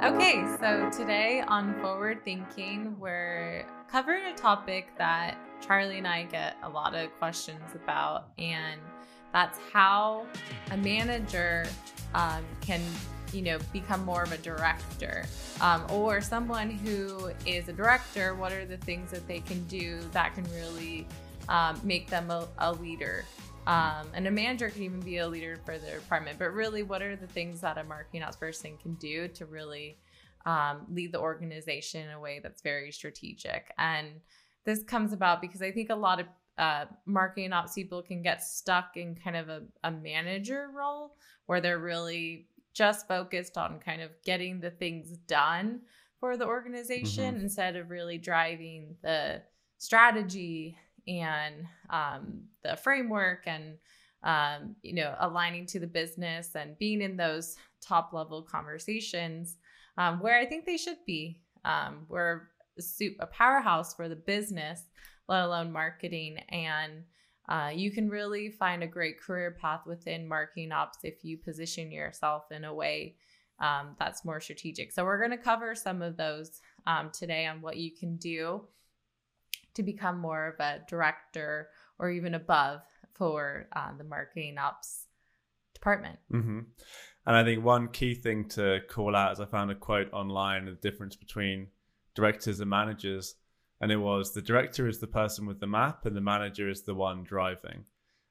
Okay, so today on Forward Thinking, we're covering a topic that Charlie and I get a lot of questions about, and that's how a manager um, can, you know, become more of a director, um, or someone who is a director. What are the things that they can do that can really um, make them a, a leader? Um, and a manager can even be a leader for their department. But really, what are the things that a marketing ops person can do to really um, lead the organization in a way that's very strategic? And this comes about because I think a lot of uh, marketing ops people can get stuck in kind of a, a manager role where they're really just focused on kind of getting the things done for the organization mm-hmm. instead of really driving the strategy and um, the framework and um, you know aligning to the business and being in those top level conversations um, where I think they should be. Um, we're a powerhouse for the business, let alone marketing, and uh, you can really find a great career path within marketing ops if you position yourself in a way um, that's more strategic. So we're going to cover some of those um, today on what you can do to become more of a director or even above for uh, the marketing ops department. Mm-hmm. And I think one key thing to call out is I found a quote online the difference between directors and managers. And it was the director is the person with the map and the manager is the one driving.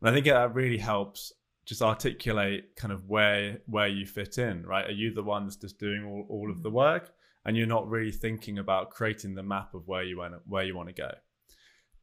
And I think that really helps just articulate kind of where where you fit in, right? Are you the one that's just doing all, all of the mm-hmm. work and you're not really thinking about creating the map of where you want where you want to go?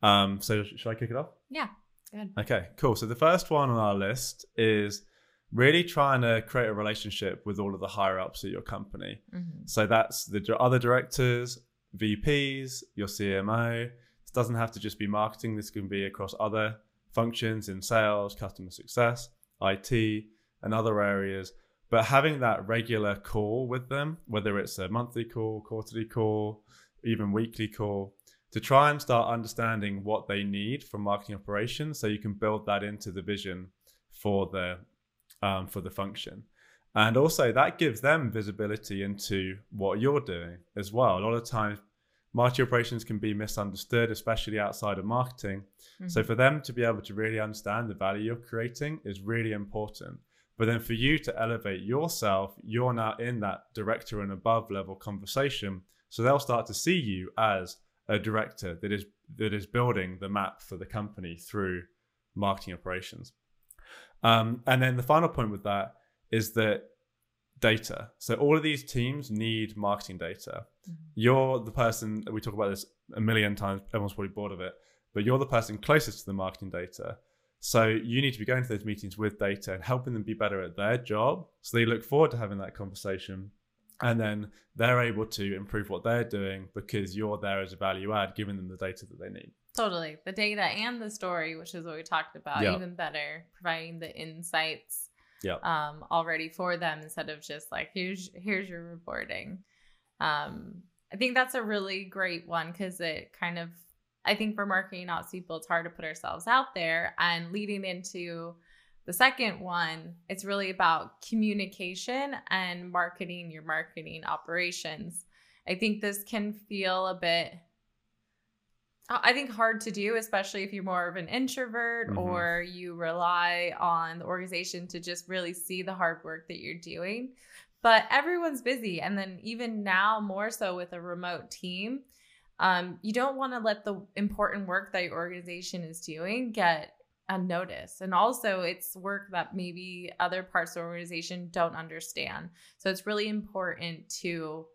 Um, so should I kick it off? Yeah, good. Okay, cool. So the first one on our list is really trying to create a relationship with all of the higher ups at your company. Mm-hmm. So that's the other directors, VPs, your CMO. This doesn't have to just be marketing. This can be across other functions in sales, customer success, IT, and other areas. But having that regular call with them, whether it's a monthly call, quarterly call, even weekly call, to try and start understanding what they need from marketing operations so you can build that into the vision for the um, for the function. And also that gives them visibility into what you're doing as well. A lot of times marketing operations can be misunderstood especially outside of marketing. Mm-hmm. so for them to be able to really understand the value you're creating is really important but then for you to elevate yourself you're now in that director and above level conversation so they'll start to see you as a director that is that is building the map for the company through marketing operations. Um, and then the final point with that is that data. So all of these teams need marketing data. Mm-hmm. You're the person we talk about this a million times. Everyone's probably bored of it, but you're the person closest to the marketing data. So you need to be going to those meetings with data and helping them be better at their job. So they look forward to having that conversation. And then they're able to improve what they're doing because you're there as a value add giving them the data that they need. Totally. The data and the story which is what we talked about even better providing the insights yep. um, already for them instead of just like here's here's your reporting. Um, i think that's a really great one because it kind of i think for marketing ops people it's hard to put ourselves out there and leading into the second one, it's really about communication and marketing your marketing operations. I think this can feel a bit I think hard to do, especially if you're more of an introvert mm-hmm. or you rely on the organization to just really see the hard work that you're doing. But everyone's busy. And then, even now, more so with a remote team, um, you don't want to let the important work that your organization is doing get unnoticed. And also, it's work that maybe other parts of the organization don't understand. So it's really important to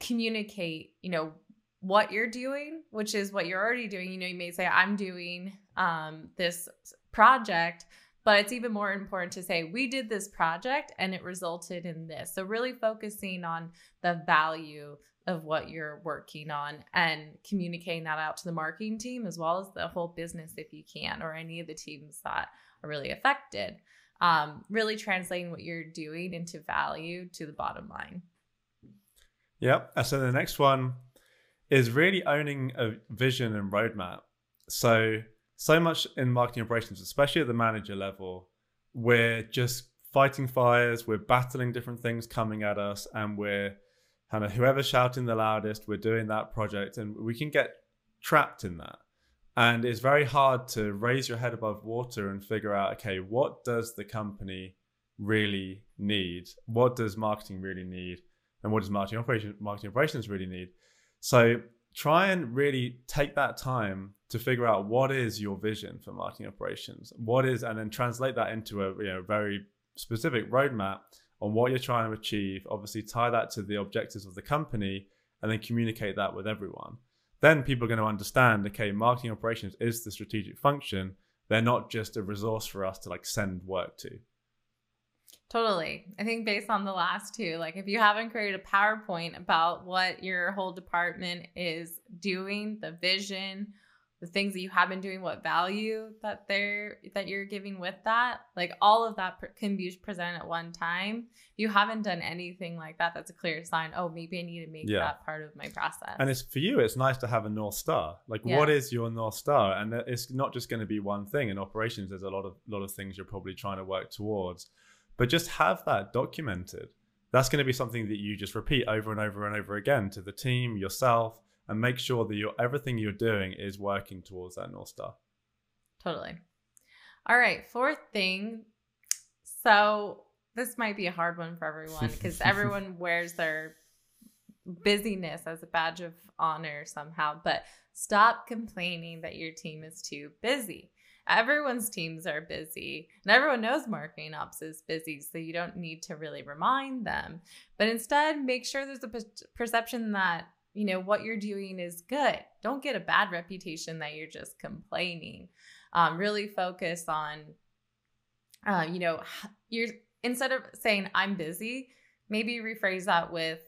communicate, you know, what you're doing, which is what you're already doing. You know, you may say, I'm doing um, this project, but it's even more important to say, we did this project and it resulted in this. So, really focusing on the value of what you're working on and communicating that out to the marketing team as well as the whole business if you can or any of the teams that are really affected um, really translating what you're doing into value to the bottom line. Yep. So the next one is really owning a vision and roadmap. So so much in marketing operations especially at the manager level we're just fighting fires, we're battling different things coming at us, and we're kind of whoever's shouting the loudest, we're doing that project, and we can get trapped in that. And it's very hard to raise your head above water and figure out, okay, what does the company really need? What does marketing really need? And what does marketing operations marketing operations really need? So try and really take that time to figure out what is your vision for marketing operations. What is and then translate that into a you know very specific roadmap on what you're trying to achieve. Obviously tie that to the objectives of the company and then communicate that with everyone. Then people are going to understand, okay, marketing operations is the strategic function. They're not just a resource for us to like send work to. Totally. I think based on the last two, like if you haven't created a PowerPoint about what your whole department is doing, the vision, the things that you have been doing, what value that they're that you're giving with that, like all of that can be presented at one time. If you haven't done anything like that, that's a clear sign. Oh, maybe I need to make yeah. that part of my process. And it's for you. It's nice to have a north star. Like, yeah. what is your north star? And it's not just going to be one thing. In operations, there's a lot of lot of things you're probably trying to work towards but just have that documented. That's going to be something that you just repeat over and over and over again to the team, yourself, and make sure that you everything you're doing is working towards that North Star. Totally. All right, fourth thing. So this might be a hard one for everyone because everyone wears their busyness as a badge of honor somehow, but stop complaining that your team is too busy everyone's teams are busy and everyone knows marketing ops is busy so you don't need to really remind them but instead make sure there's a perception that you know what you're doing is good don't get a bad reputation that you're just complaining um, really focus on uh, you know you're instead of saying i'm busy maybe rephrase that with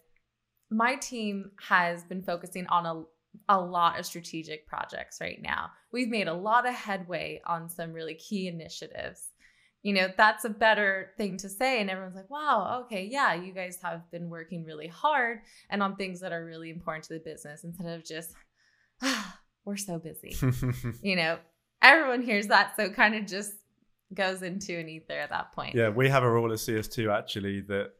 my team has been focusing on a a lot of strategic projects right now. We've made a lot of headway on some really key initiatives. You know, that's a better thing to say. And everyone's like, wow, okay, yeah, you guys have been working really hard and on things that are really important to the business instead of just, ah, we're so busy. you know, everyone hears that. So it kind of just goes into an ether at that point. Yeah, we have a rule at CS2 actually that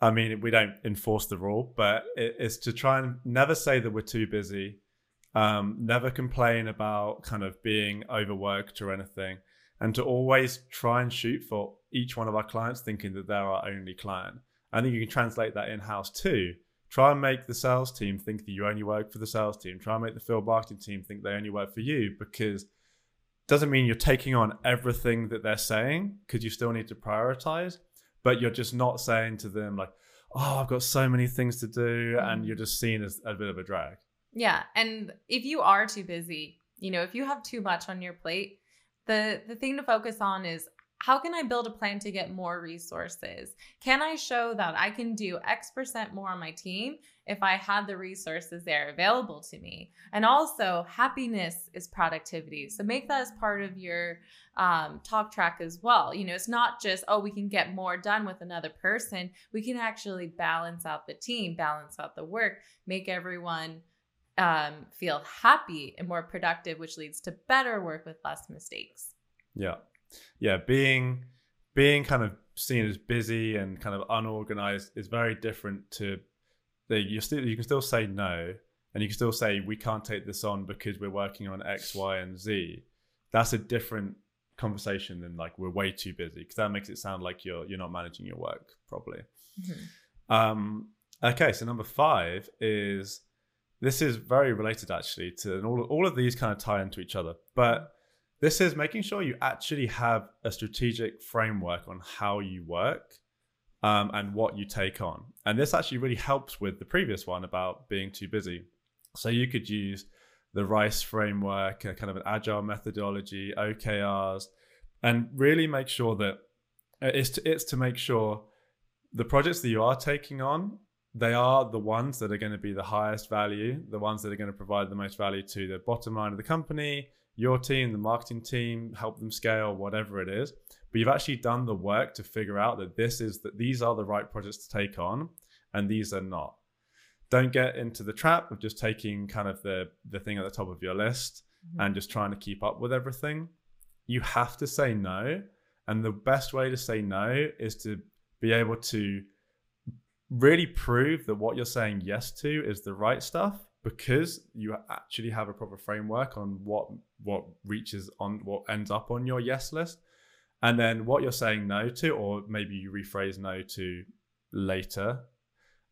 I mean, we don't enforce the rule, but it, it's to try and never say that we're too busy, um, never complain about kind of being overworked or anything, and to always try and shoot for each one of our clients thinking that they're our only client. I think you can translate that in house too. Try and make the sales team think that you only work for the sales team. Try and make the field marketing team think they only work for you because it doesn't mean you're taking on everything that they're saying because you still need to prioritize but you're just not saying to them like, "Oh, I've got so many things to do," and mm. you're just seen as a bit of a drag. Yeah, and if you are too busy, you know, if you have too much on your plate, the the thing to focus on is how can I build a plan to get more resources? Can I show that I can do X percent more on my team if I had the resources there available to me? And also, happiness is productivity. So make that as part of your um, talk track as well. You know, it's not just, oh, we can get more done with another person. We can actually balance out the team, balance out the work, make everyone um, feel happy and more productive, which leads to better work with less mistakes. Yeah yeah, being being kind of seen as busy and kind of unorganized is very different to the you still you can still say no and you can still say we can't take this on because we're working on X, Y, and Z. That's a different conversation than like we're way too busy because that makes it sound like you're you're not managing your work properly. Mm-hmm. Um, okay, so number five is this is very related actually to all all of these kind of tie into each other, but this is making sure you actually have a strategic framework on how you work um, and what you take on. And this actually really helps with the previous one about being too busy. So you could use the RICE framework, kind of an agile methodology, OKRs, and really make sure that uh, it's to, it's to make sure the projects that you are taking on they are the ones that are going to be the highest value, the ones that are going to provide the most value to the bottom line of the company, your team, the marketing team, help them scale, whatever it is. But you've actually done the work to figure out that this is that these are the right projects to take on and these are not. Don't get into the trap of just taking kind of the the thing at the top of your list mm-hmm. and just trying to keep up with everything. You have to say no And the best way to say no is to be able to really prove that what you're saying yes to is the right stuff because you actually have a proper framework on what what reaches on what ends up on your yes list. And then what you're saying no to or maybe you rephrase no to later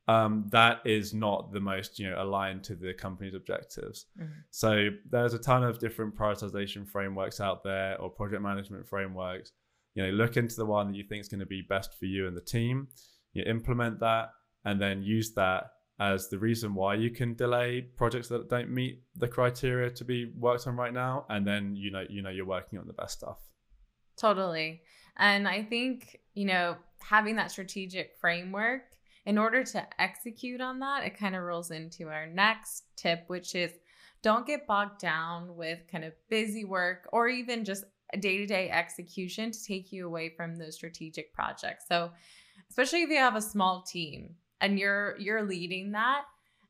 um, that is not the most you know aligned to the company's objectives. Mm-hmm. so there's a ton of different prioritization frameworks out there or project management frameworks. You know look into the one that you think is going to be best for you and the team you implement that and then use that as the reason why you can delay projects that don't meet the criteria to be worked on right now. And then you know you know you're working on the best stuff. Totally. And i think you know having that strategic framework in order to execute on that it kind of rolls into our next tip which is don't get bogged down with kind of busy work or even just day-to-day execution to take you away from those strategic projects. So especially if you have a small team and you're you're leading that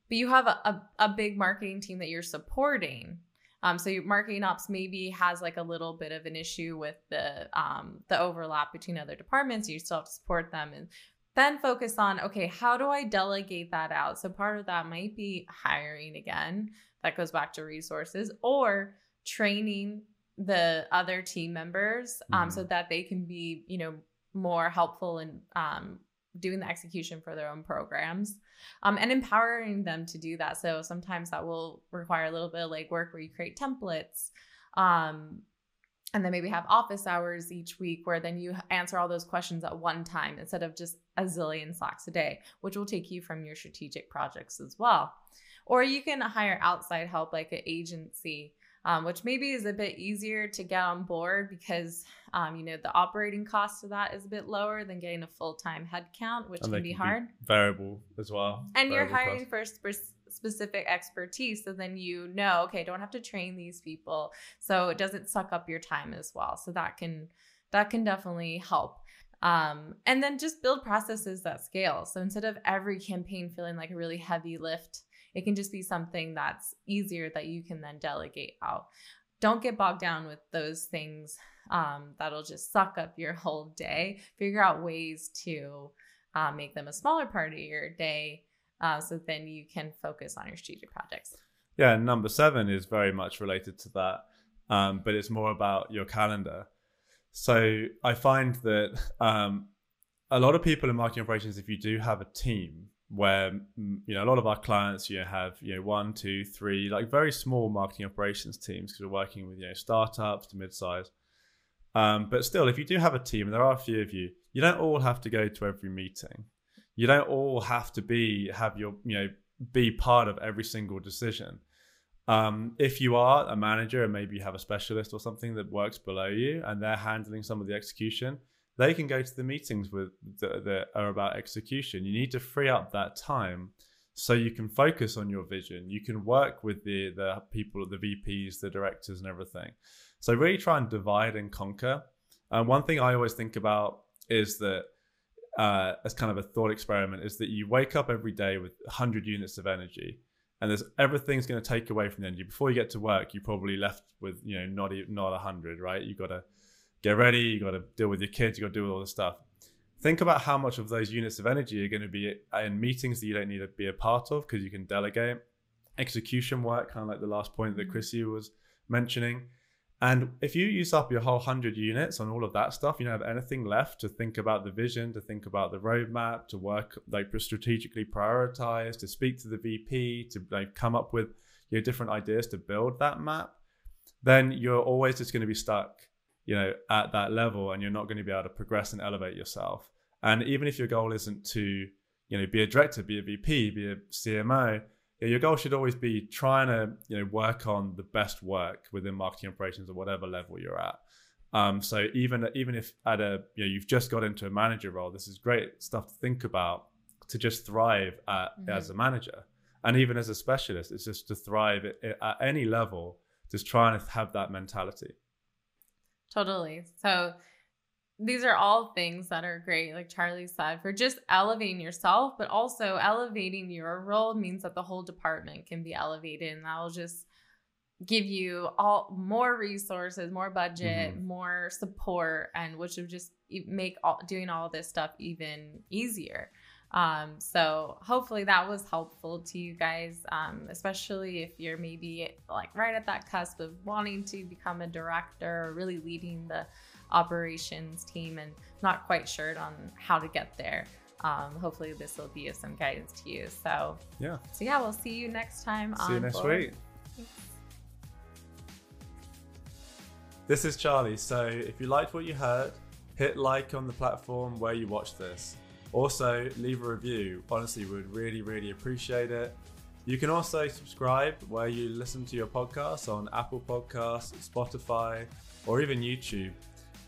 but you have a, a, a big marketing team that you're supporting. Um, so your marketing ops maybe has like a little bit of an issue with the um, the overlap between other departments. You still have to support them and then focus on okay how do i delegate that out? So part of that might be hiring again. That goes back to resources or training the other team members um, mm-hmm. so that they can be you know more helpful in um, doing the execution for their own programs um, and empowering them to do that. So sometimes that will require a little bit of like work where you create templates. Um, and then maybe have office hours each week where then you answer all those questions at one time instead of just a zillion slacks a day, which will take you from your strategic projects as well. Or you can hire outside help like an agency um, which maybe is a bit easier to get on board because um, you know the operating cost of that is a bit lower than getting a full-time headcount which and can be can hard. be variable as well and variable you're hiring cost. for sp- specific expertise so then you know okay don't have to train these people so it doesn't suck up your time as well. So that can that can definitely help. Um, and then just build processes that scale. So instead of every campaign feeling like a really heavy lift it can just be something that's easier that you can then delegate out. Don't get bogged down with those things um, that'll just suck up your whole day. Figure out ways to uh, make them a smaller part of your day uh, so then you can focus on your strategic projects. Yeah, number seven is very much related to that, um, but it's more about your calendar. So I find that um, a lot of people in marketing operations, if you do have a team, where you know a lot of our clients you know have you know one two three like very small marketing operations teams because we're working with you know startups to mid-size. Um, but still if you do have a team and there are a few of you you don't all have to go to every meeting. You don't all have to be have your you know be part of every single decision. Um, if you are a manager and maybe you have a specialist or something that works below you and they're handling some of the execution they can go to the meetings with that, that are about execution. You need to free up that time so you can focus on your vision. You can work with the the people, the VPs, the directors, and everything. So really try and divide and conquer. And one thing I always think about is that uh, as kind of a thought experiment is that you wake up every day with 100 units of energy and there's everything's going to take away from the energy before you get to work you probably left with you know not not 100 right you got to get ready, you got to deal with your kids, you got to do all this stuff. Think about how much of those units of energy are going to be in meetings that you don't need to be a part of because you can delegate. Execution work, kind of like the last point that mm-hmm. Chrissy was mentioning. And if you use up your whole 100 units on all of that stuff, you don't have anything left to think about the vision, to think about the roadmap, to work like strategically prioritize, to speak to the VP, to like come up with your know, different ideas to build that map, then you're always just going to be stuck you know at that level and you're not going to be able to progress and elevate yourself. And even if your goal isn't to you know be a director be a vp be a cmo your goal should always be trying to you know work on the best work within marketing operations or whatever level you're at. Um, so even even if at a you know you've just got into a manager role this is great stuff to think about to just thrive at, mm-hmm. as a manager. And even as a specialist it's just to thrive at, at any level just trying to have that mentality Totally. So these are all things that are great, like Charlie said, for just elevating yourself, but also elevating your role means that the whole department can be elevated, and that'll just give you all more resources, more budget, mm-hmm. more support, and which would just make all, doing all this stuff even easier. Um, so hopefully that was helpful to you guys, um, especially if you're maybe like right at that cusp of wanting to become a director or really leading the operations team and not quite sure on how to get there. Um, hopefully this will be of some guidance to you. So yeah. So yeah, we'll see you next time. See you next week. This is Charlie. So if you liked what you heard, hit like on the platform where you watch this. Also, leave a review. Honestly, we would really, really appreciate it. You can also subscribe where you listen to your podcasts on Apple Podcasts, Spotify, or even YouTube.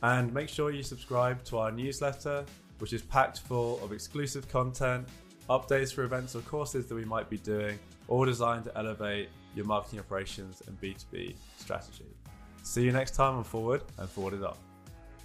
And make sure you subscribe to our newsletter, which is packed full of exclusive content, updates for events or courses that we might be doing, all designed to elevate your marketing operations and B2B strategy. See you next time on Forward and Forward It Up.